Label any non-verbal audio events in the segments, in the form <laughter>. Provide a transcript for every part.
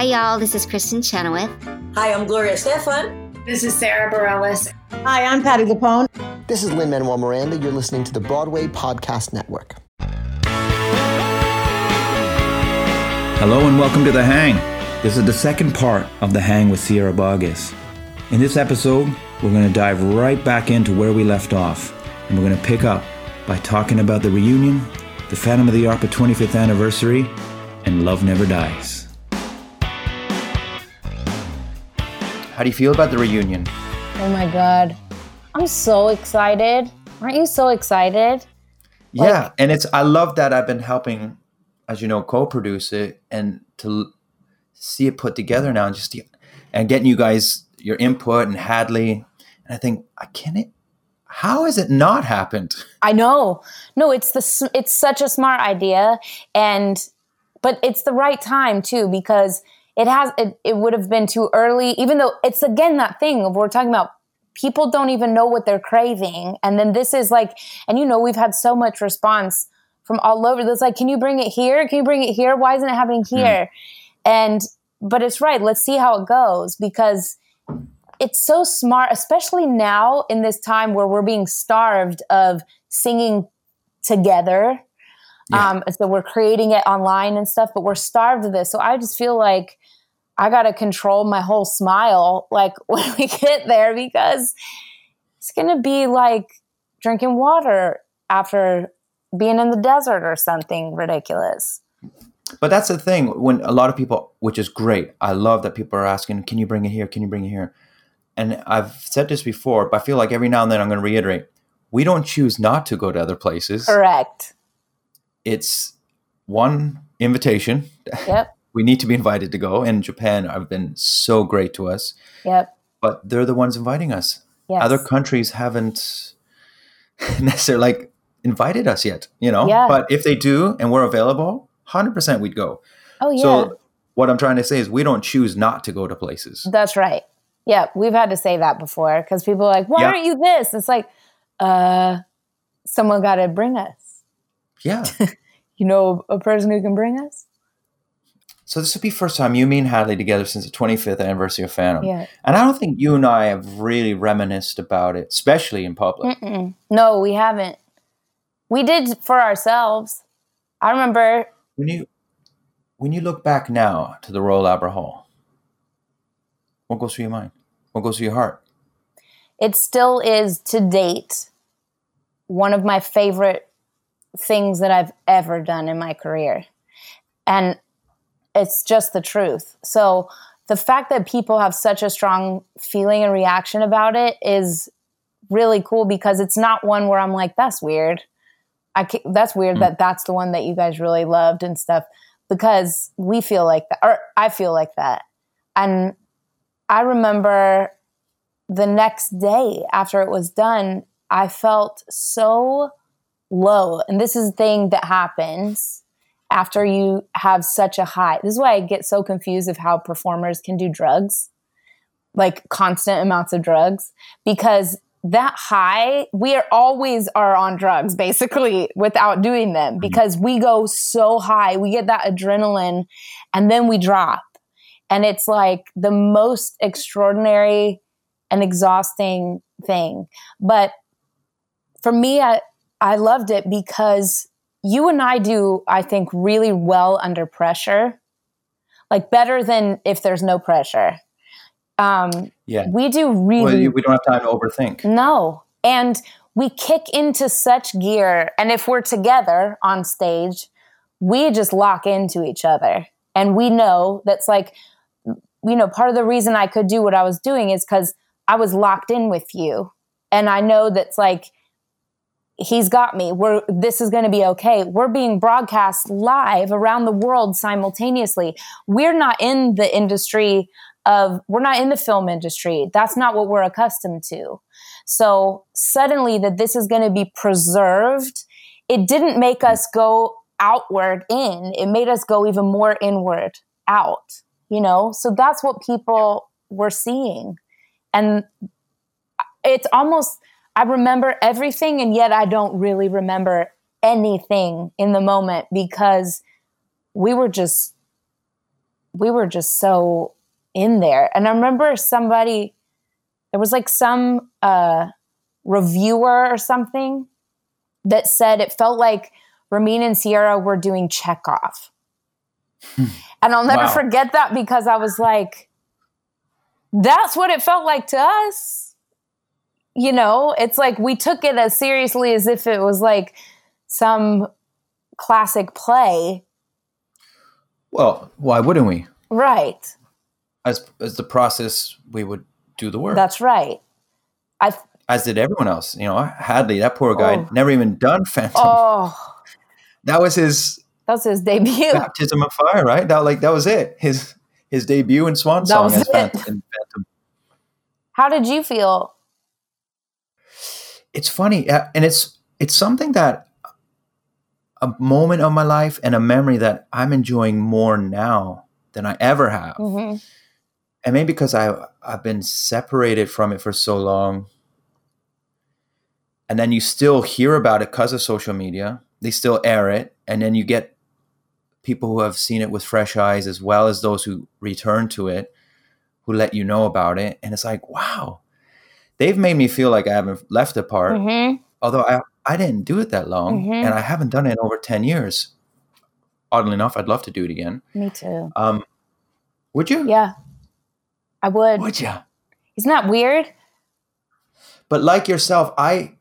Hi, y'all. This is Kristin Chenoweth. Hi, I'm Gloria Estefan. This is Sara Bareilles. Hi, I'm Patti LuPone. This is Lin Manuel Miranda. You're listening to the Broadway Podcast Network. Hello and welcome to The Hang. This is the second part of The Hang with Sierra Boggess. In this episode, we're going to dive right back into where we left off, and we're going to pick up by talking about the reunion, the Phantom of the Opera 25th anniversary, and Love Never Dies. How do you feel about the reunion? Oh my God. I'm so excited. Aren't you so excited? Yeah, like, and it's I love that I've been helping, as you know, co-produce it and to see it put together now, and just and getting you guys your input and Hadley, and I think I can it. How has it not happened? <laughs> I know. No, it's the it's such a smart idea, and but it's the right time too because it has it, it would have been too early even though it's again that thing of we're talking about people don't even know what they're craving. And then this is like and you know we've had so much response from all over. This like can you bring it here? Can you bring it here? Why isn't it happening hmm. here? And but it's right. Let's see how it goes because it's so smart especially now in this time where we're being starved of singing together yeah. um, so we're creating it online and stuff but we're starved of this so i just feel like I got to control my whole smile like <laughs> when we get there because it's going to be like drinking water after being in the desert or something ridiculous. But that's the thing when a lot of people, which is great. I love that people are asking, "Can you bring it here? Can you bring it here?" And I've said this before, but I feel like every now and then I'm going to reiterate: we don't choose not to go to other places. Correct. It's one invitation. Yep <laughs> we need to be invited to go. And Japan have been so great to us. Yep. But they're the ones inviting us. Yes. Other countries haven't <laughs> necessarily like invited us yet, you know. Yeah. But if they do and we're available, hundred percent we'd go. Oh yeah. So what I'm trying to say is we don't choose not to go to places. That's right. Yeah, we've had to say that before because people are like, "Why yeah. aren't you this?" It's like, uh, someone got to bring us. Yeah. <laughs> you know, a person who can bring us. So this would be first time you, me, and Hadley together since the 25th anniversary of Phantom. Yeah. And I don't think you and I have really reminisced about it, especially in public. Mm-mm. No, we haven't. We did for ourselves. I remember when you when you look back now to the Royal Albert Hall. What goes through your mind? What goes through your heart? It still is to date one of my favorite things that I've ever done in my career. And it's just the truth. So the fact that people have such a strong feeling and reaction about it is really cool because it's not one where I'm like, that's weird. I that's weird mm. that that's the one that you guys really loved and stuff because we feel like that, or I feel like that. And I remember the next day after it was done, I felt so low. And this is the thing that happens after you have such a high. This is why I get so confused of how performers can do drugs, like constant amounts of drugs, because that high, we are always are on drugs basically without doing them mm-hmm. because we go so high, we get that adrenaline and then we drop. And it's like the most extraordinary and exhausting thing. But for me, I, I loved it because you and I do, I think, really well under pressure, like better than if there's no pressure. Um, yeah, we do really. Well, we don't have time to overthink. No, and we kick into such gear, and if we're together on stage, we just lock into each other, and we know that's like, you know, part of the reason I could do what I was doing is because I was locked in with you, and I know that's like he's got me. We're this is going to be okay. We're being broadcast live around the world simultaneously. We're not in the industry of we're not in the film industry. That's not what we're accustomed to. So suddenly that this is going to be preserved, it didn't make us go outward in. It made us go even more inward out, you know? So that's what people were seeing. And it's almost I remember everything, and yet I don't really remember anything in the moment because we were just we were just so in there. And I remember somebody, there was like some uh, reviewer or something that said it felt like Ramin and Sierra were doing Chekhov. and I'll never Wow. forget that because I was like, that's what it felt like to us. You know, it's like we took it as seriously as if it was like some classic play. Well, why wouldn't we? Right. As as the process, we would do the work. That's right. I as did everyone else. You know, Hadley, that poor guy, Oh. never even done Phantom. oh, That was his that was his debut. baptism of fire, right? That like that was it. His his debut in swan That song was as it. Phantom. Phantom. How did you feel? It's funny, uh, and it's it's something that a moment of my life and a memory that I'm enjoying more now than I ever have. hmm and maybe because I I've been separated from it for so long, and then you still hear about it because of social media. They still air it, and then you get people who have seen it with fresh eyes, as well as those who return to it, who let you know about it, and it's like, wow, they've made me feel like I haven't left the part. hmm Although I I didn't do it that long, Mhm. and I haven't done it in over ten years. Oddly enough, I'd love to do it again. Me too. Um, would you? Yeah, I would. Would you? Isn't that weird? But like yourself, I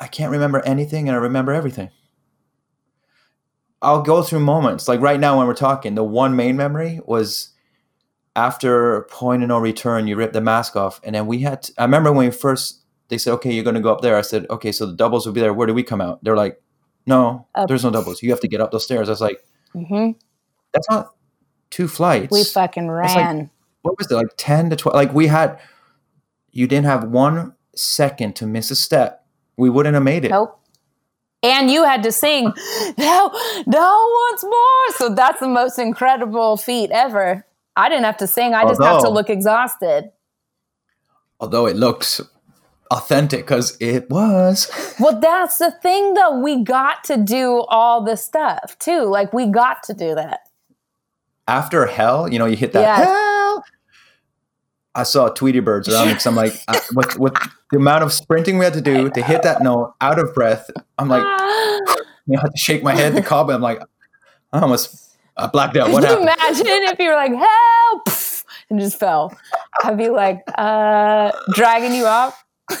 I can't remember anything and I remember everything. I'll go through moments. Like right now when we're talking, the one main memory was after point of no return, you rip the mask off. And then we had to- I remember when we first they said, Okay, you're gonna go up there. I said, Okay, so the doubles will be there. Where do we come out? They're like, No, Up. there's no doubles. You have to get up those stairs. I was like, hmm That's not two flights. We fucking like- ran. what was it like 10 to 12 like we had you didn't have one second to miss a step we wouldn't have made it nope. And you had to sing now, now once more. So that's the most incredible feat ever. I didn't have to sing. I just have to look exhausted. although it looks authentic because it was Well, that's the thing, though. We got to do all the stuff too. Like we got to do that. after hell you know you hit that Yes. hell i saw tweety birds around me because i'm like <laughs> uh, with, with the amount of sprinting we had to do to hit that note out of breath i'm like you <gasps> <laughs> know, I had to shake my head to cobble i'm like i almost I blacked out what Could you happened imagine if you were like, help, <laughs> and just fell? I'd be like, uh, dragging you up. <laughs>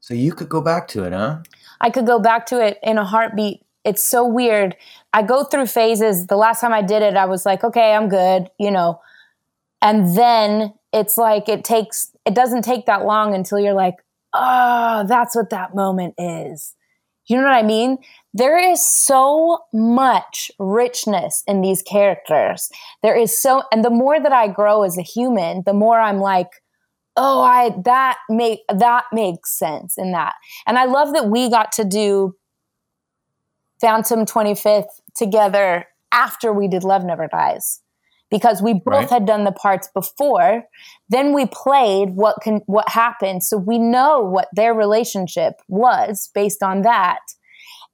so you could go back to it huh I could go back to it in a heartbeat. It's so weird. I go through phases. The last time I did it, I was like, okay, I'm good, you know. And then it's like it takes, it doesn't take that long until you're like, oh, that's what that moment is. You know what I mean? There is so much richness in these characters. There is so, and the more that I grow as a human, the more I'm like, oh, I that make that makes sense in that. And I love that we got to do Phantom 25th together after we did Love Never Dies. Because we both Right. had done the parts before, then we played what can what happened, so we know what their relationship was based on that.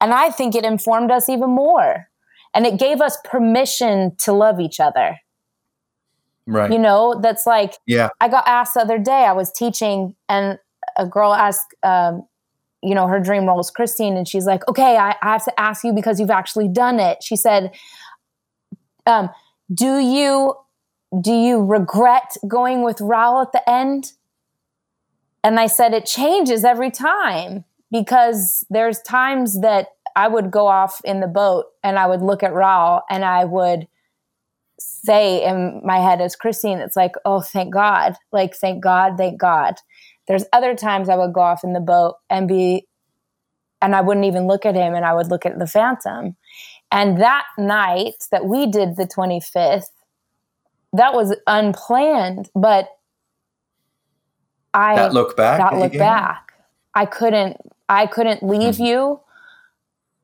And I think it informed us even more. And it gave us permission to love each other. right You know, that's like yeah I got asked the other day, I was teaching, and a girl asked, um, you know, her dream role was Christine, and she's like, okay, I, I have to ask you because you've actually done it. She said, um, do you do you regret going with Raoul at the end? And I said, it changes every time because there's times that I would go off in the boat and I would look at Raoul and I would say in my head as Christine, it's like, oh, thank God. Like, thank God, thank God. There's other times I would go off in the boat and be, and I wouldn't even look at him and I would look at the Phantom. And that night that we did the 25th, that was unplanned, but I that look back that look gave? back. I couldn't I couldn't leave Hmm. you,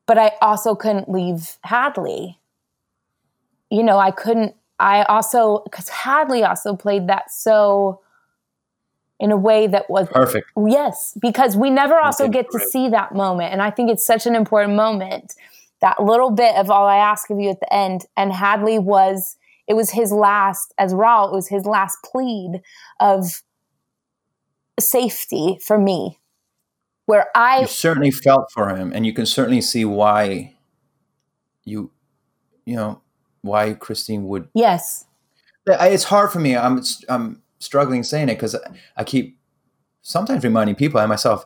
but I also couldn't leave Hadley. You know, I couldn't I also cuz Hadley also played that so in a way that was perfect Yes, because we never also get to see that moment. And I think it's such an important moment that little bit of all I ask of you at the end. And Hadley was, it was his last, as Raoul, it was his last plead of safety for me. Where I you certainly felt for him, and you can certainly see why you, you know, why Christine would. Yes. It's hard for me. I'm I'm struggling saying it because I keep sometimes reminding people and myself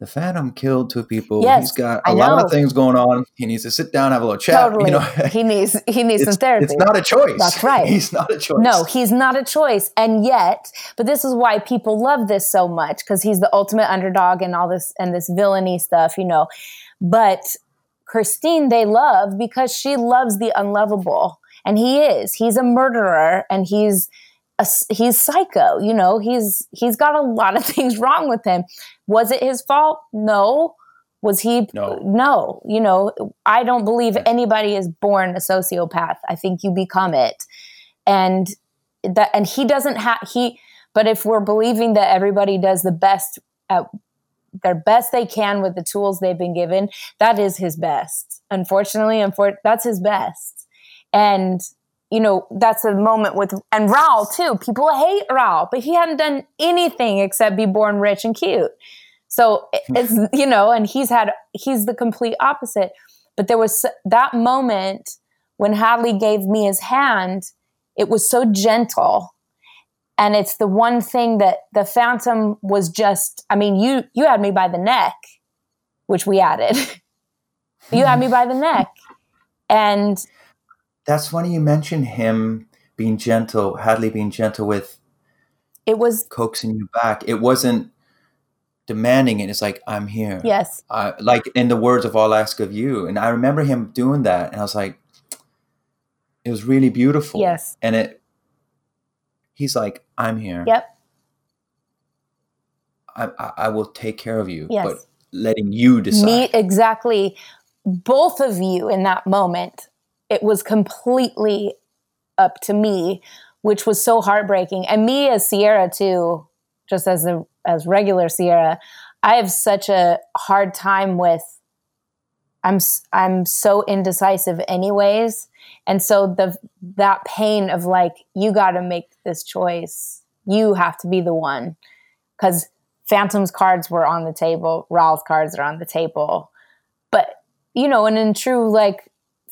the Phantom killed two people. Yes, he's got a lot of things going on. He needs to sit down, have a little chat. Totally. You know, <laughs> he needs he needs some therapy. it's not a choice. That's right. <laughs> He's not a choice. No, he's not a choice. And yet, but this is why people love this so much because he's the ultimate underdog and all this and this villainy stuff, you know. But Christine, they love because she loves the unlovable. And he is. He's a murderer and he's a, he's psycho, you know. He's he's got a lot of <laughs> things wrong with him. Was it his fault? No. Was he? No. No. You know, I don't believe anybody is born a sociopath. I think you become it. And that and he doesn't have he but if we're believing that everybody does the best at their best they can with the tools they've been given, that is his best. Unfortunately, unfor- that's his best. And you know, that's a moment with and Raoul too. People hate Raoul, but he hadn't done anything except be born rich and cute. So <laughs> it's you know, and he's had he's the complete opposite. But there was that moment when Hadley gave me his hand, it was so gentle. And it's the one thing that the Phantom was just I mean, you you had me by the neck, which we added. <laughs> you had me by the neck. And That's funny you mentioned him being gentle, Hadley being gentle with it was coaxing you back. It wasn't demanding it. It's like, I'm here. yes. Uh, like in the words of all ask of you. And I remember him doing that. And I was like, it was really beautiful. Yes. And it, he's like, I'm here. Yep. I, I, I will take care of you. Yes. But letting you decide. Me exactly. Both of you in that moment, it was completely up to me, which was so heartbreaking. And me as Sierra too, just as a as regular Sierra, I have such a hard time with. I'm I'm so indecisive, anyways, and so the that pain of like you got to make this choice. You have to be the one, because Phantom's cards were on the table, Raoul's cards are on the table, but you know, and in true like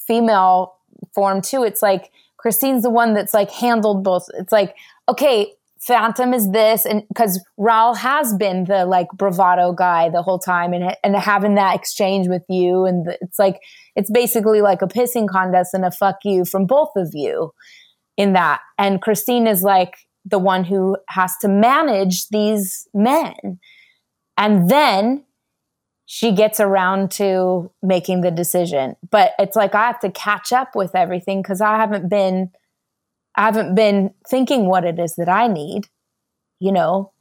female form too, it's like Christine's the one that's like handled both. It's like okay, Phantom is this, and because Raoul has been the like bravado guy the whole time, and and having that exchange with you, and the, it's like it's basically like a pissing contest and a fuck you from both of you in that, and Christine is like the one who has to manage these men, and then she gets around to making the decision, but it's like I have to catch up with everything because I haven't been I haven't been thinking what it is that I need. You know,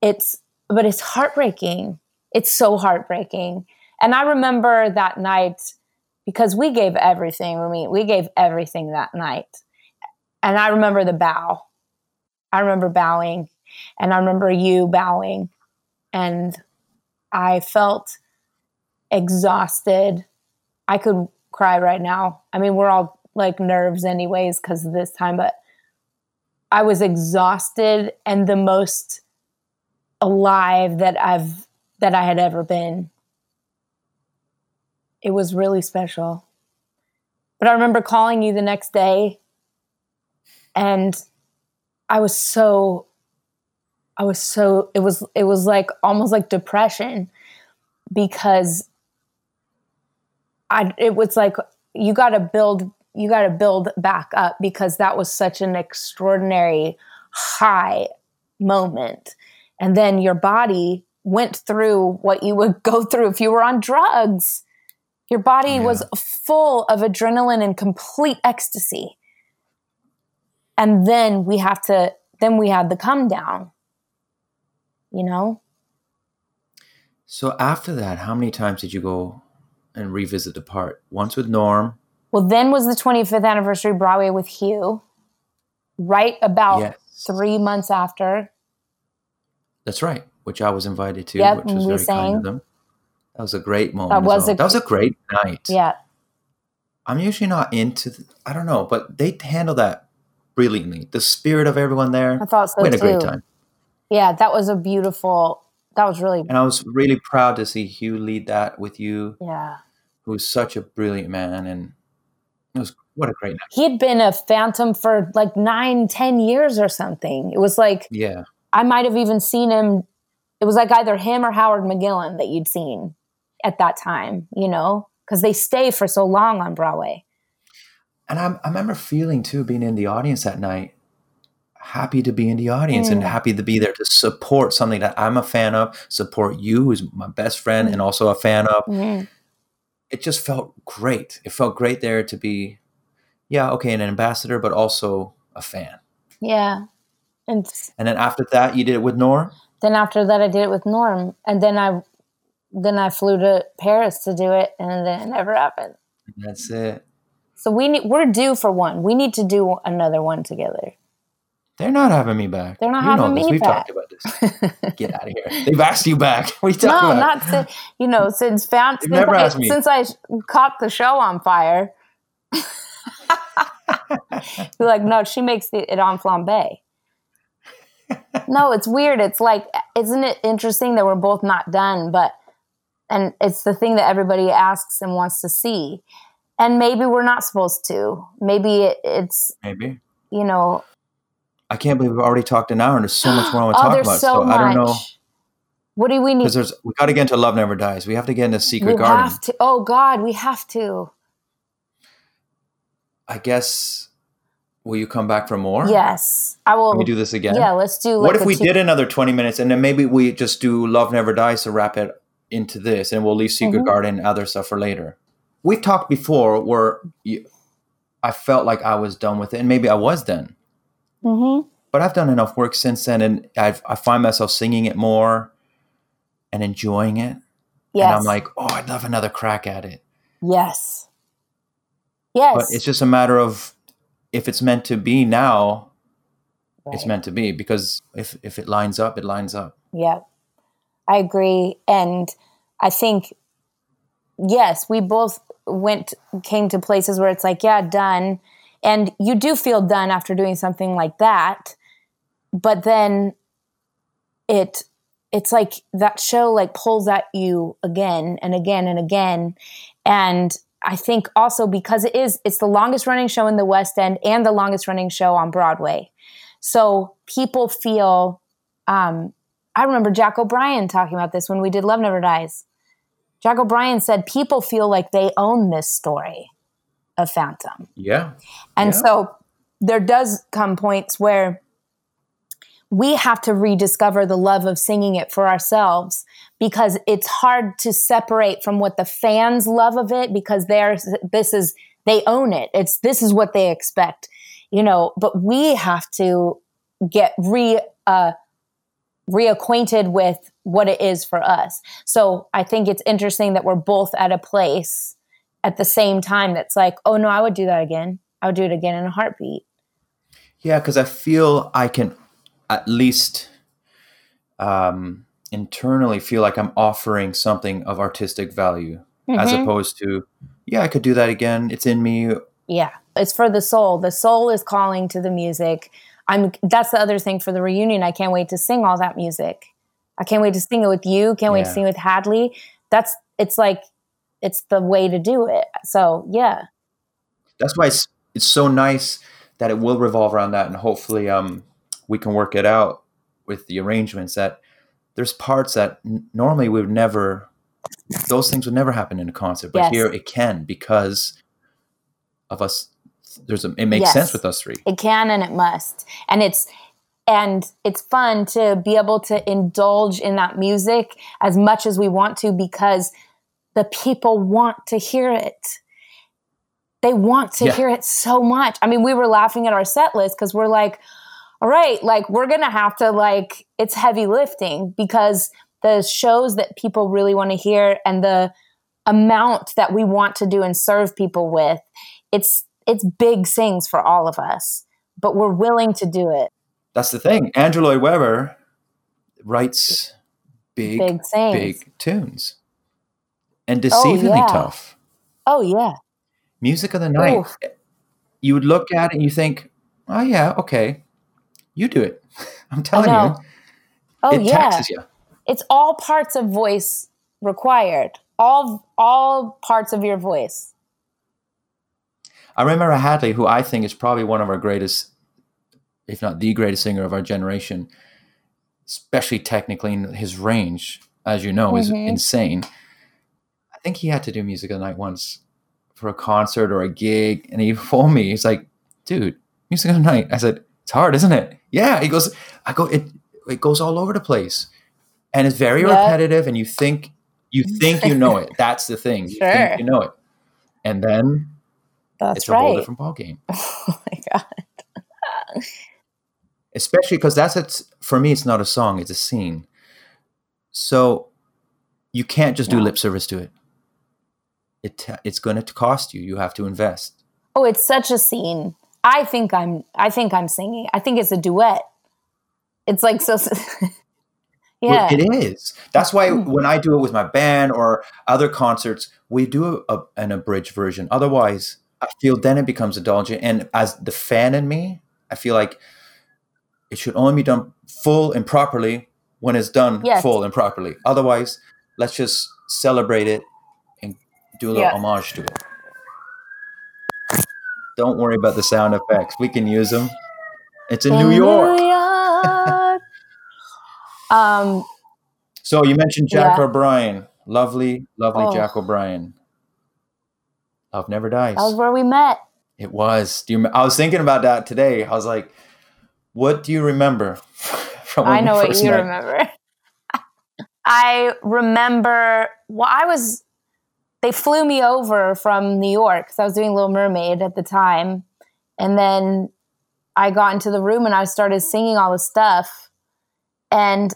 it's, but it's heartbreaking. It's so heartbreaking. And I remember that night because we gave everything. Mean, we gave everything that night. And I remember the bow. I remember bowing and I remember you bowing. And I felt exhausted. I could cry right now. I mean, we're all like nerves anyways because of this time but i was exhausted and the most alive that i've that i had ever been it was really special but i remember calling you the next day and i was so i was so it was it was like almost like depression because i it was like you got to build you got to build back up because that was such an extraordinary high moment. And then your body went through what you would <laughs> go through if you were on drugs. Your body was full of adrenaline and complete ecstasy. And then we have to, then we had the come down, you know? So after that, how many times did you go and revisit the part? Once with Norm. Well, then was the 25th anniversary Broadway with Hugh, right about Yes. three months after. That's right, which I was invited to, Yep, which was very kind of them. That was a great moment. That was well. a- that was a great night. Yeah. I'm usually not into. th- I don't know, but they handle that brilliantly. The spirit of everyone there. I thought so we had a great time, Yeah, that was a beautiful. That was really. and I was really proud to see Hugh lead that with you, Yeah. who's such a brilliant man, and it was what a great night. He had been a phantom for like nine, ten years or something. It was like Yeah, I might have even seen him. It was like either him or Howard McGillin that you'd seen at that time, you know, because they stay for so long on Broadway. and I, I remember feeling too, being in the audience that night, happy to be in the audience and Mm. happy to be there to support something that I'm a fan of, support you, who's my best friend and also a fan of. Mhm. it just felt great. It felt great there to be, yeah, okay, an ambassador, but also a fan. Yeah. And And then after that, you did it with Norm? then after that, I did it with Norm, and then I then I flew to Paris to do it, and then it never happened. That's it. So we need, we're due for one. We need to do another one together. They're not having me back. They're not you know having this. me We've back. talked about this. <laughs> Get out of here. They've asked you back. <laughs> What are you talking No, about? not since you know since found since never I, asked me. since I caught the show on fire. <laughs> You're like, no, she makes it, it on flambe. no, it's weird. It's like, isn't it interesting that we're both not done, but and it's the thing that everybody asks and wants to see, and maybe we're not supposed to. Maybe it, it's Maybe. you know. I can't believe we've already talked an hour and there's so much more I want to <gasps> oh, talk about. so, So. I don't know. What do we need? Because there's we got to get into Love Never Dies. We have to get into Secret we Garden. have to. Oh God, we have to. I guess will you come back for more? Yes, I will. Can we do this again? Yeah, let's do. what like if we two- did another 20 minutes and then maybe we just do Love Never Dies to wrap it into this and we'll leave Secret Mhm. Garden and other stuff for later. We've talked before where you, I felt like I was done with it and maybe I was then. Mhm. But I've done enough work since then and I've, I find myself singing it more and enjoying it. Yes. And I'm like, oh, I'd love another crack at it. yes. Yes. But it's just a matter of if it's meant to be now, it's meant to be because if, if it lines up, it lines up. Yeah, I agree, and I think yes, we both went came to places where it's like, yeah, done, and you do feel done after doing something like that, but then it it's like that show like pulls at you again and again and again. And i think also because it is it's the longest running show in the west end and the longest running show on broadway. So people feel um, i remember jack o'brien talking about this when we did love never dies. Jack o'brien said people feel like they own this story of phantom Yeah. and Yeah. so there does come points where we have to rediscover the love of singing it for ourselves because it's hard to separate from what the fans love of it because they're this is they own it. It's this is what they expect, you know, but we have to get re uh reacquainted with what it is for us. So I think it's interesting that we're both at a place at the same time that's like, oh no, I would do that again. I would do it again in a heartbeat. Yeah, because I feel I can at least um, internally feel like I'm offering something of artistic value as Mhm. opposed to, yeah, I could do that again. It's in me. Yeah, it's for the soul. The soul is calling to the music. I'm that's the other thing for the reunion. I can't wait to sing all that music. I can't wait to sing it with you. Can't wait to sing it with Hadley. That's it's like it's the way to do it. So yeah. That's why it's, it's so nice that it will revolve around that. And hopefully um, we can work it out with the arrangements that there's parts that n- normally we would never, those things would never happen in a concert. But Yes. here it can because of us. There's a, it makes Yes. sense with us three. It can and it must. And it's and it's fun to be able to indulge in that music as much as we want to because the people want to hear it. They want to Yeah. hear it so much. I mean, we were laughing at our set list because we're like, all right, like we're gonna have to like it's heavy lifting because the shows that people really want to hear and the amount that we want to do and serve people with, it's it's big things for all of us, but we're willing to do it. That's the thing. Andrew Lloyd Webber writes big, Big big tunes and deceivingly yeah. tough. Oh yeah. Music of the night. Oof. You would look at it and you think, oh yeah, okay, you do it. <laughs> I'm telling you. Oh it yeah. taxes you. It's all parts of voice required. All all parts of your voice. I remember Hadley, who I think is probably one of our greatest, if not the greatest singer of our generation, especially technically in his range, as you know, is Mhm. insane. I think he had to do music of the night once for a concert or a gig, and he <laughs> phoned me. He's like, "Dude, music of the night." I said, "It's hard, isn't it?" Yeah. He goes, "I go it. It goes all over the place, and it's very Yeah. repetitive, and you think you <laughs> think you know it. That's the thing. You Sure. think you know it, and then That's it's a whole different ballgame." <laughs> oh my god. especially because that's it's for me it's not a song it's a scene so you can't just do lip service to it it it's going to cost you you have to invest Oh, it's such a scene. I think I'm I think I'm singing. I think it's a duet. It's like so <laughs> Well, Yeah. it is that's why Mm. when i do it with my band or other concerts we do a, an abridged version otherwise i feel then it becomes indulgent and as the fan in me i feel like it should only be done full and properly when it's done Yes. full and properly otherwise let's just celebrate it do a little Yeah. homage to it don't worry about the sound effects we can use them it's in new york New <laughs> York. um So you mentioned Jack Yeah. O'Brien. Lovely, lovely Oh. Jack O'Brien. Love never dies. that was where we met. it was. Do you? rem- I was thinking about that today. I was like, "What do you remember <laughs> from I know what you met?" remember. <laughs> I remember well I was they flew me over from New York cuz I was doing Little Mermaid at the time and then I got into the room and I started singing all the stuff and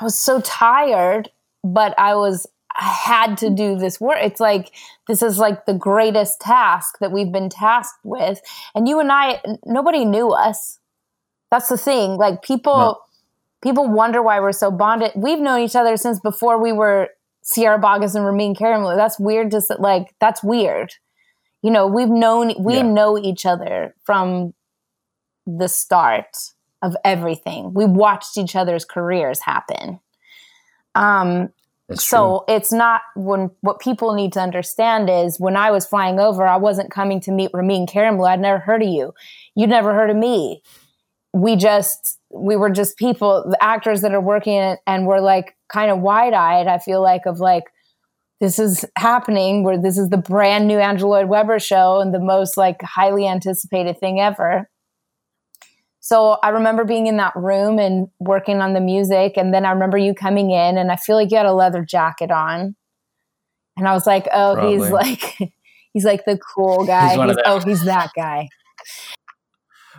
I was so tired but I was I had to do this work. It's like this is like the greatest task that we've been tasked with and you and I nobody knew us. That's the thing. Like people No. people wonder why we're so bonded. We've known each other since before we were Sierra Boggess and Ramin Karimloo. That's weird to s- like. That's weird. You know, we've known we Yeah. know each other from the start of everything. We watched each other's careers happen. Um, That's so it's not when what people need to understand is when I was flying over, I wasn't coming to meet Ramin Karimloo. I'd never heard of you. You'd never heard of me. We just we were just people, the actors that are working and we're like kind of wide eyed. I feel like of like this is happening. Where this is the brand new Andrew Lloyd Webber show and the most like highly anticipated thing ever. So I remember being in that room and working on the music. And then I remember you coming in and I feel like you had a leather jacket on. And I was like, oh, he's like, <laughs> he's like the cool guy. He's He's- oh, he's that guy.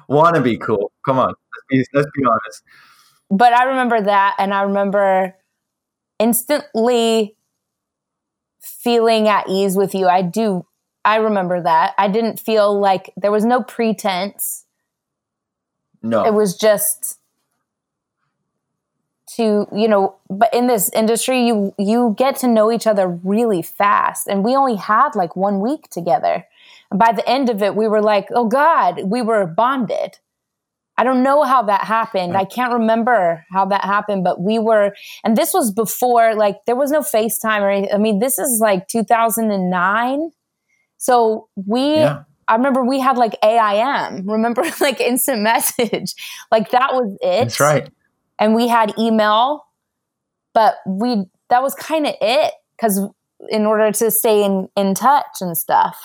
Want to be cool? Come on, let's be, let's be honest. But I remember that. And I remember instantly feeling at ease with you. I do. I remember that. I didn't feel like there was no pretense. No, it was just to you know but in this industry you you get to know each other really fast and we only had like one week together and by the end of it we were like oh god we were bonded i don't know how that happened i can't remember how that happened but we were and this was before like there was no facetime or anything i mean this is like 2009 so we yeah, I remember we had like AIM. Remember <laughs> like instant message. Like that was it. that's right. And we had email, but we that was kind of it cuz in order to stay in in touch and stuff.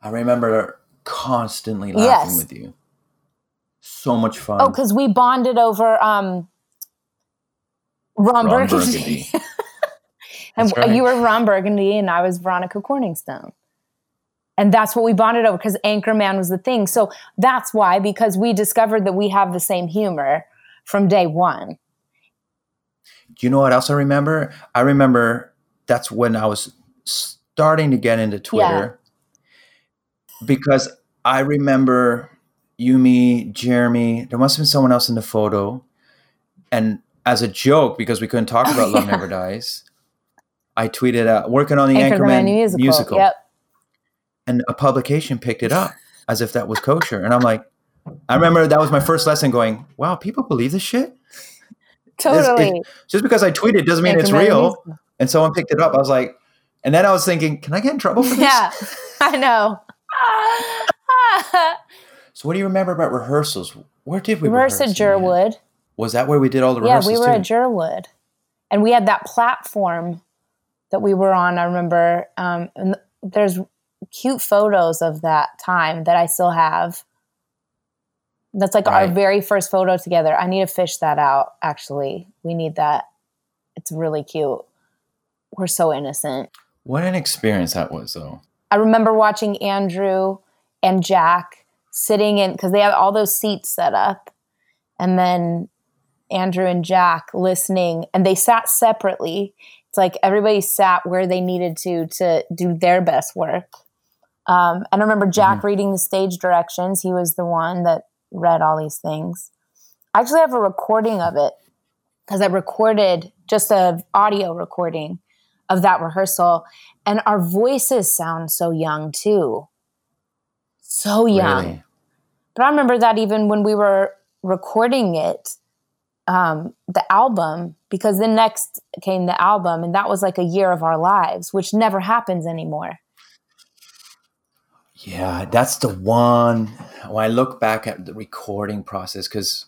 I remember constantly laughing Yes. with you. So much fun. Oh, cuz we bonded over um Ron, Ron Burgundy. Burgundy. <laughs> and right. you were Ron Burgundy and I was Veronica Corningstone. And that's what we bonded over because Anchorman was the thing. So that's why, because we discovered that we have the same humor from day one. Do you know what else I remember? I remember that's when I was starting to get into Twitter because I remember you, me, Jeremy. There must have been someone else in the photo, and as a joke because we couldn't talk Oh, <laughs> about Love yeah. Never Dies. I tweeted out working on the Anchorman Anchorman, musical. musical, Yep. and a publication picked it up <laughs> as if that was kosher, and I'm like, I remember that was my first lesson. Going, wow, people believe this shit. Totally. it- just because I tweeted doesn't mean it's real. musical. And someone picked it up. I was like, and then I was thinking, can I get in trouble for this? Yeah, <laughs> I know. So what do you remember about rehearsals? Where did we Rehearse at rehearse end? Jerwood. Was that where we did all the rehearsals? Yeah, we were too? at Jerwood, and we had that platform that we were on. I remember, um, and there's cute photos of that time that I still have. That's like our very first photo together. I need to fish that out. Actually, we need that. It's really cute. We're so innocent. what an experience that was, though. I remember watching Andrew and Jack sitting in because they have all those seats set up, and then Andrew and Jack listening, and they sat separately. It's like everybody sat where they needed to to do their best work. Um, and I remember Jack reading the stage directions. He was the one that read all these things. I actually have a recording of it because I recorded just a audio recording of that rehearsal, and our voices sound so young too, so young. Really? But I remember that even when we were recording it, um, the album, because then next came the album, and that was like a year of our lives, which never happens anymore. Yeah, that's the one. When I look back at the recording process, because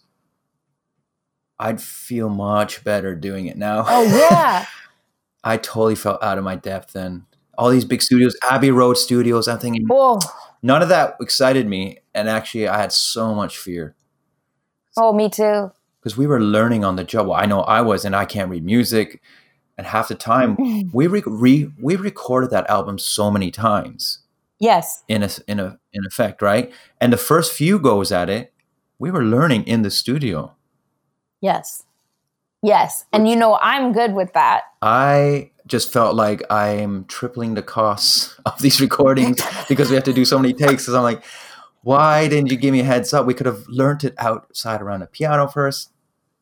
I'd feel much better doing it now. Oh yeah, <laughs> I totally felt out of my depth then. All these big studios, Abbey Road Studios, I'm thinking oh, none of that excited me. And actually, I had so much fear oh, me too. because we were learning on the job. Well, I know I was, and I can't read music. And half the time, <laughs> we re- re- we recorded that album so many times Yes, in a, in a in effect, right? And the first few goes at it, we were learning in the studio. yes, yes. And you know, I'm good with that. I just felt like I'm tripling the costs <laughs> of these recordings because we have to do so many takes. Because I'm like, why didn't you give me a heads up? We could have learned it outside around the piano first.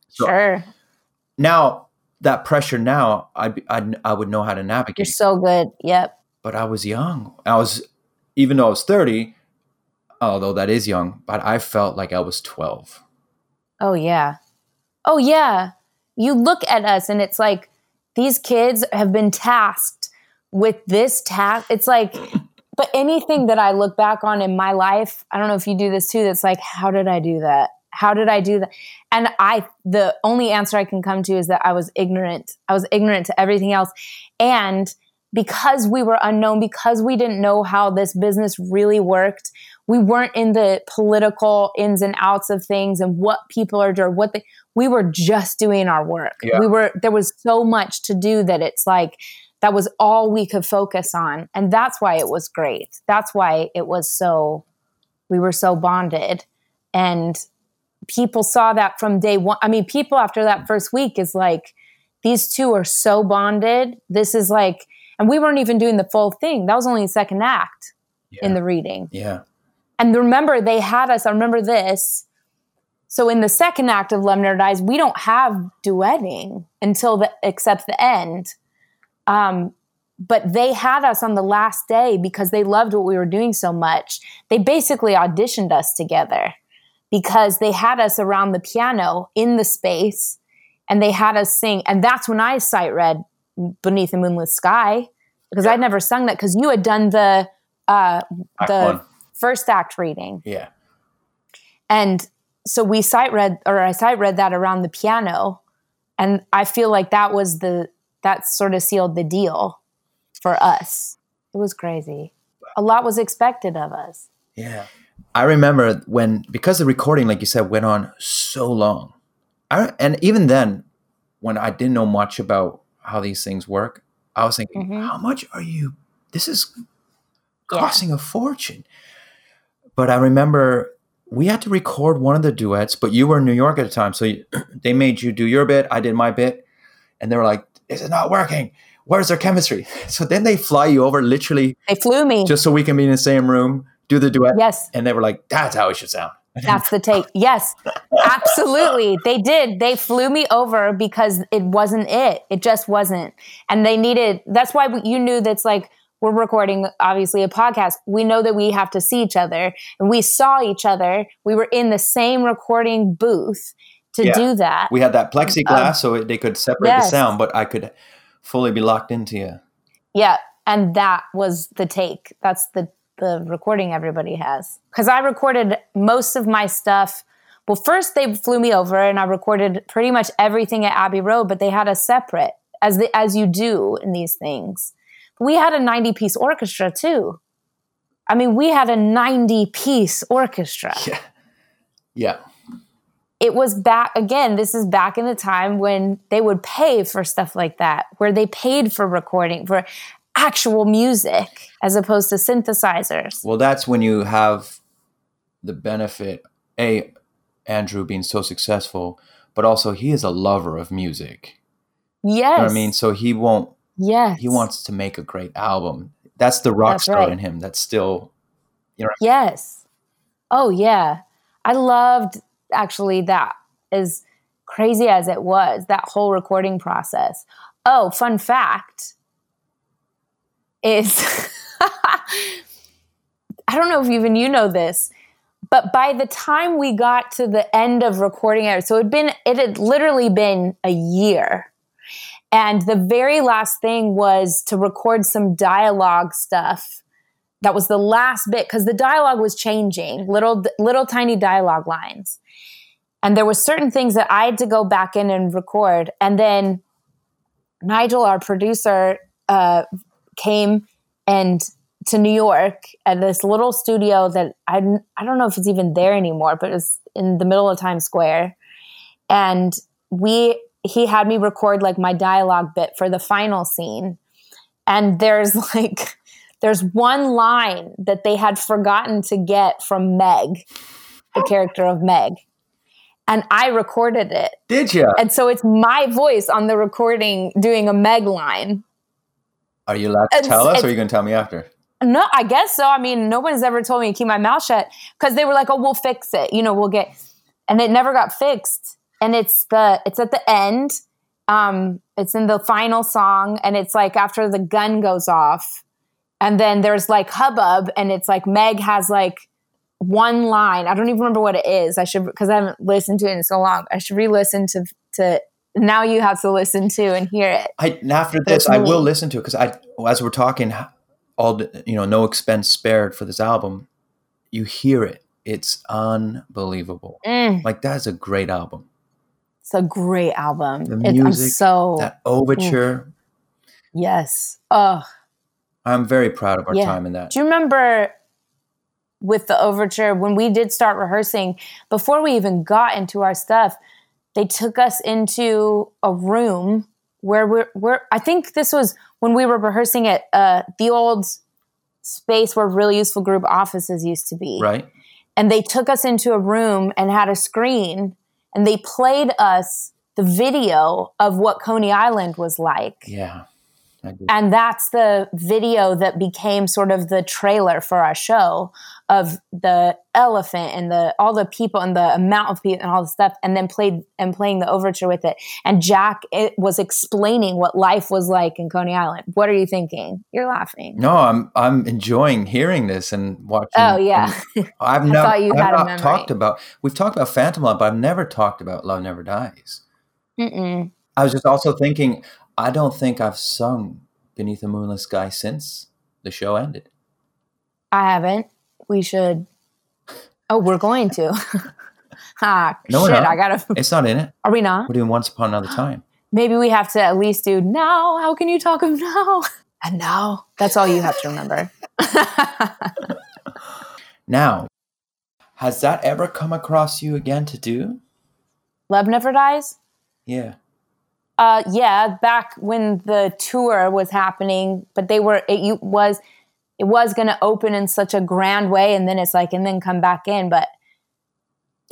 So Sure, now that pressure, now I I I would know how to navigate. you're so good. Yep. but I was young. I was even though I was 30, although that is young, but I felt like I was 12. Oh yeah. Oh yeah. You look at us and it's like these kids have been tasked with this task. It's like but anything that I look back on in my life, I don't know if you do this too, that's like how did I do that? How did I do that? And I the only answer I can come to is that I was ignorant. I was ignorant to everything else. And because we were unknown, because we didn't know how this business really worked, we weren't in the political ins and outs of things and what people are doing, what they, we were just doing our work. Yeah. We were, there was so much to do that it's like, that was all we could focus on. And that's why it was great. That's why it was so, we were so bonded. And people saw that from day one. I mean, people after that first week is like, these two are so bonded. This is like, and we weren't even doing the full thing. That was only the second act in the reading. Yeah. And remember, they had us, I remember this. So in the second act of Never Dies, we don't have duetting until the except the end. Um, but they had us on the last day because they loved what we were doing so much. They basically auditioned us together because they had us around the piano in the space and they had us sing. And that's when I sight read Beneath a Moonlit Sky because I'd never sung that because you had done the uh, Act the one. first act reading. Yeah. And so we sight read or I sight read that around the piano. And I feel like that was the that sort of sealed the deal for us. It was crazy. A lot was expected of us. Yeah. I remember when because the recording, like you said, went on so long. I, and even then, when I didn't know much about how these things work, I was thinking, Mhm. how much are you? This is Yeah. costing a fortune. But I remember we had to record one of the duets, but you were in New York at the time, so you, <clears throat> they made you do your bit, I did my bit, and they were like, "This is not working. Where's their chemistry?" <laughs> So then they fly you over, literally, They flew me. just so we can be in the same room, do the duet, yes. and they were like, "That's how it should sound." <laughs> That's the take. Yes, absolutely. They did. They flew me over because it wasn't it. It just wasn't. And they needed, that's why you knew that's like, we're recording obviously a podcast. We know that we have to see each other and we saw each other. We were in the same recording booth to Yeah. do that. We had that plexiglass Um, so it, they could separate yes. the sound, but I could fully be locked into you. Yeah, and that was the take. That's the the recording everybody has. Cuz I recorded most of my stuff. Well, first they flew me over and I recorded pretty much everything at Abbey Road, but they had us separate as the, as you do in these things. We had a 90 piece orchestra too. I mean, we had a 90 piece orchestra. Yeah. Yeah. It was back again this is back in the time when they would pay for stuff like that where they paid for recording for actual music as opposed to synthesizers Well, that's when you have the benefit, A, Andrew being so successful, but also he is a lover of music. yes You know what I mean? So he won't, yes he wants to make a great album. That's the rock That's star right. in him. That's still, you know yes oh yeah i loved actually that as crazy as it was that whole recording process oh fun fact is <laughs> I don't know if even you know this, but by the time we got to the end of recording it, so it'd been it had literally been a year. And the very last thing was to record some dialogue stuff. That was the last bit because the dialogue was changing, little little tiny dialogue lines. And there were certain things that I had to go back in and record. And then Nigel, our producer, uh, came and to New York at this little studio that I I don't know if it's even there anymore, but it's in the middle of Times Square. And we he had me record like my dialogue bit for the final scene. And there's <laughs> like there's one line that they had forgotten to get from Meg, the character of Meg. And I recorded it. did you? And so it's my voice on the recording doing a Meg line. Are you allowed to It's- tell us or are you going to tell me after? No, I guess so. I mean, no one's ever told me to keep my mouth shut because they were like, "Oh, we'll fix it." You know, we'll get, and it never got fixed. And it's the it's at the end. Um, it's in the final song, and it's like after the gun goes off, and then there's like hubbub, and it's like Meg has like one line. I don't even remember what it is. I should because I haven't listened to it in so long. I should re-listen to to. Now you have to listen to and hear it. I, after But this, I will listen to it because I, as we're talking, all you know, no expense spared for this album. You hear it; it's unbelievable. Mm, Like that's a great album. it's a great album. The It- music, so That overture. Yes. Oh, I'm very proud of our Yeah. time in that. do you remember with the overture when we did start rehearsing before we even got into our stuff? They took us into a room where we're, we're I think this was when we were rehearsing at uh, the old space where really useful group offices used to be Right? and they took us into a room and had a screen and they played us the video of what Coney Island was like. Yeah. And that's the video that became sort of the trailer for our show of the elephant and the all the people and the amount of people and all the stuff, and then played and playing the overture with it. And Jack it was explaining what life was like in Coney Island. What are you thinking? You're laughing. No, I'm I'm enjoying hearing this and watching. Oh yeah, <laughs> I've never thought you I've had a not talked about. We've talked about Phantom Love, but I've never talked about Love Never Dies. Mm-mm. I was just also thinking. I don't think I've sung Beneath a Moonless Sky since the show ended. I haven't. We should. Oh, we're going to. <laughs> ah, No, shit! I gotta. It's not in it. Are we not? We're doing Once Upon Another Time. Maybe we have to at least do now. How can you talk of now? <laughs> And now. That's all you have to remember. <laughs> Now, has that ever come across you again to do? Love never dies. Yeah. Uh, yeah, back when the tour was happening, but they were it you, was it was going to open in such a grand way, and then it's like and then come back in, but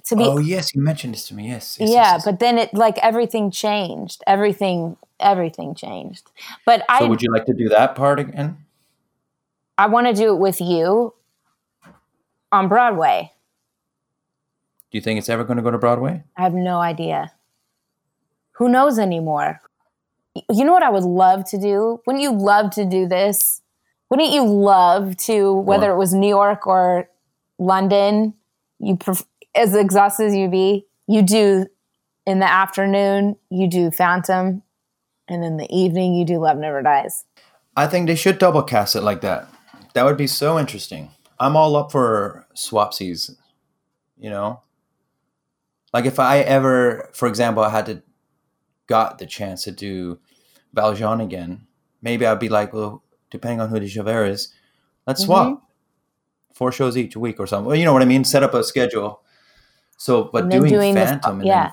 to be oh yes, you mentioned this to me. Yes. yes, yeah, yes, yes. but then it like everything changed, everything everything changed. But I so would you like to do that part again? I want to do it with you on Broadway. Do you think it's ever going to go to Broadway? I have no idea. Who knows anymore? You know what I would love to do? Wouldn't you love to do this? Wouldn't you love to, whether it was New York or London, you pref- as exhausted as you be, you do in the afternoon, you do Phantom, and in the evening, you do Love Never Dies. I think they should double cast it like that. That would be so interesting. I'm all up for swapsies, you know? Like if I ever, for example, I had to got the chance to do Valjean again, maybe I'd be like, well, depending on who the Javert is, let's swap. Four shows each week or something. Well, you know what I mean? Set up a schedule. So, but doing, this- Phantom and yeah.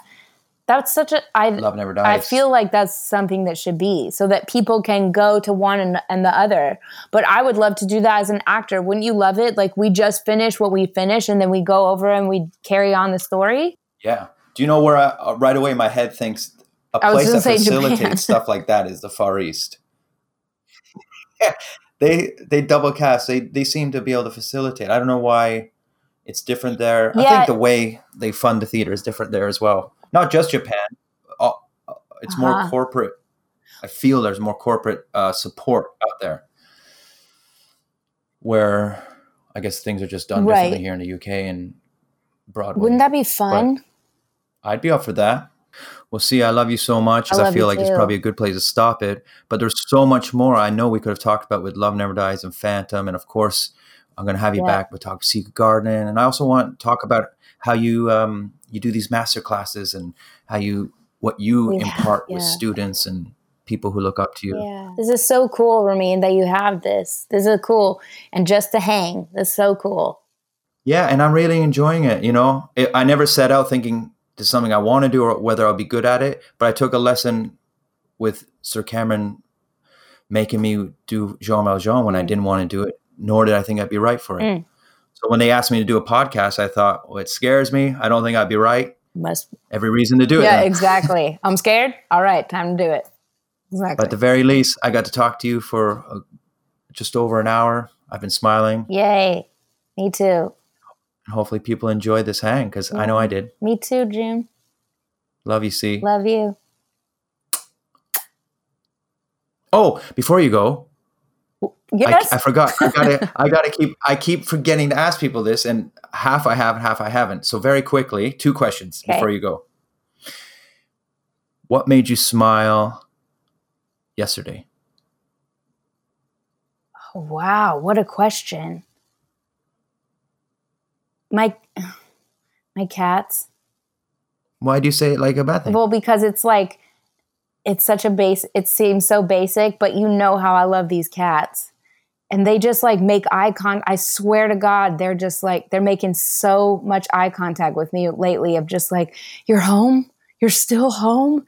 That's such a, I, Love Never I feel like that's something that should be so that people can go to one and, and the other. But I would love to do that as an actor. Wouldn't you love it? Like we just finish what we finish and then we go over and we carry on the story. Yeah. Do you know where I, uh, right away my head thinks a place that facilitates stuff like that is the Far East. yeah, <laughs> they they double cast. They they seem to be able to facilitate. I don't know why it's different there. Yeah. I think the way they fund the theater is different there as well. Not just Japan. Uh, uh, it's more Uh-huh. corporate. I feel there's more corporate uh, support out there, where I guess things are just done Right. differently here in the UK and Broadway. Wouldn't that be fun? I'd be up for that. Well, see, I love you so much I I, feel like it's probably a good place to stop it. But there's so much more I know we could have talked about with Love Never Dies and Phantom, and of course, I'm going to have you Yeah. back with talk Secret Garden, and I also want to talk about how you um, you do these master classes and how you what you We- impart with students and people who look up to you. Yeah. This is so cool, Ramin, that you have this. This is cool. And just to hang, this is so cool. Yeah, and I'm really enjoying it. You know, it, I never set out thinking is something I want to do or whether I'll be good at it. But I took a lesson with Sir Cameron making me do Jean Valjean when I didn't want to do it, nor did I think I'd be right for it. Mm. So when they asked me to do a podcast, I thought, well, it scares me. I don't think I'd be right. Must Every reason to do it. Yeah, exactly. <laughs> I'm scared. All right, time to do it. Exactly. But at the very least, I got to talk to you for uh, just over an hour. I've been smiling, Yay. Me too. Hopefully people enjoyed this hang because I know I did. Me too, Jim. Love you, C. Love you. Oh, before you go, Yes. I, I forgot. I <laughs> gotta. I gotta keep. I keep forgetting to ask people this, and half I have, and half I haven't. So very quickly, two questions Okay. before you go. What made you smile yesterday? wow, what a question. My my cats. Why do you say it like a bad thing? Well, because it's like it's such a base it seems so basic, but you know how I love these cats. And they just like make eye con I swear to God, they're just like they're making so much eye contact with me lately of just like, You're home? You're still home?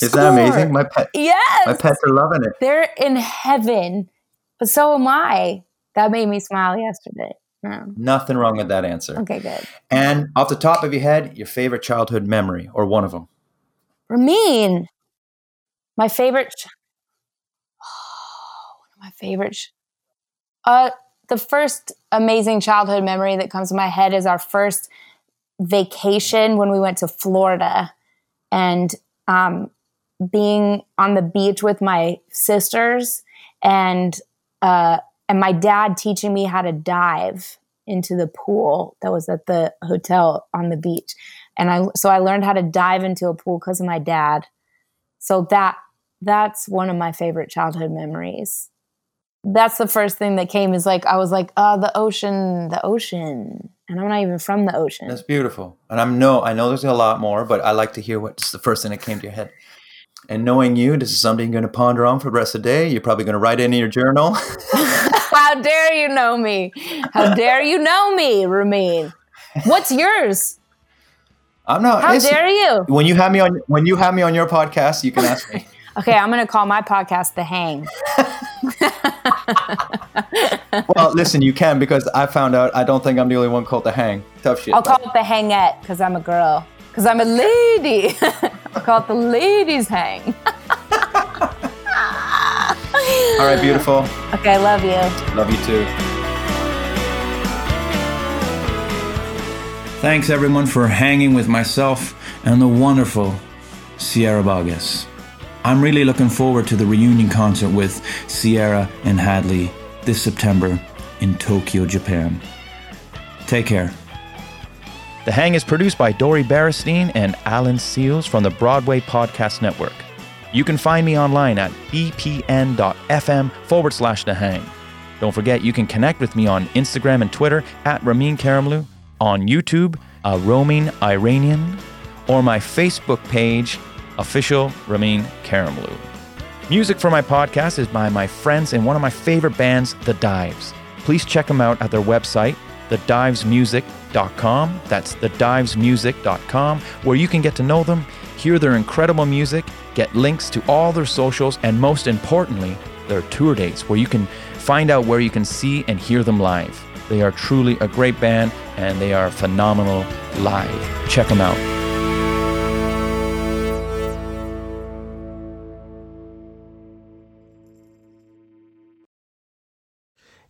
Is that amazing? My pet. Yes. My pets are loving it. They're in heaven. But so am I. That made me smile yesterday. Nothing wrong with that answer. Okay, good. And off the top of your head, your favorite childhood memory or one of them. Ramin, my favorite. Oh, <sighs> one of my favorite. Uh, the first amazing childhood memory that comes to my head is our first vacation when we went to Florida, and um, being on the beach with my sisters, and uh, and my dad teaching me how to dive into the pool that was at the hotel on the beach and I so I learned how to dive into a pool because of my dad. So that that's one of my favorite childhood memories. That's the first thing that came is like I was like, oh, the ocean, the ocean, and I'm not even from the ocean. That's beautiful. And I'm no, I know there's a lot more, but I like to hear what's the first thing that came to your head. And knowing you, this is something you're going to ponder on for the rest of the day. You're probably going to write it in your journal. <laughs> How dare you know me? How dare you know me, Ramin? What's yours? I'm not. How dare you? When you have me on, when you have me on your podcast, you can ask me. <laughs> Okay, I'm gonna call my podcast The Hang. <laughs> well, listen, you can because I found out. I don't think I'm the only one called the hang. Tough shit. I'll call it The Hangette because I'm a girl. Because I'm a lady. I'll <laughs> call it The Ladies Hang. All right, beautiful. Okay, I love you. Love you too. Thanks everyone for hanging with myself and the wonderful Sierra Boggess. I'm really looking forward to the reunion concert with Sierra and Hadley this September in Tokyo, Japan. Take care. The Hang is produced by Dori Berinstein and Alan Seales from the Broadway Podcast Network. You can find me online at bpn.fm forward slash The Hang. Don't forget, you can connect with me on Instagram and Twitter at Ramin Karimloo, on YouTube, uh, a roaming Iranian, or my Facebook page, official Ramin Karimloo. Music for my podcast is by my friends and one of my favorite bands, The Dives. Please check them out at their website, thedivesmusic.com. That's thedivesmusic.com, where you can get to know them, hear their incredible music, get links to all their socials, and most importantly, their tour dates, where you can find out where you can see and hear them live. They are truly a great band and they are phenomenal live. Check them out.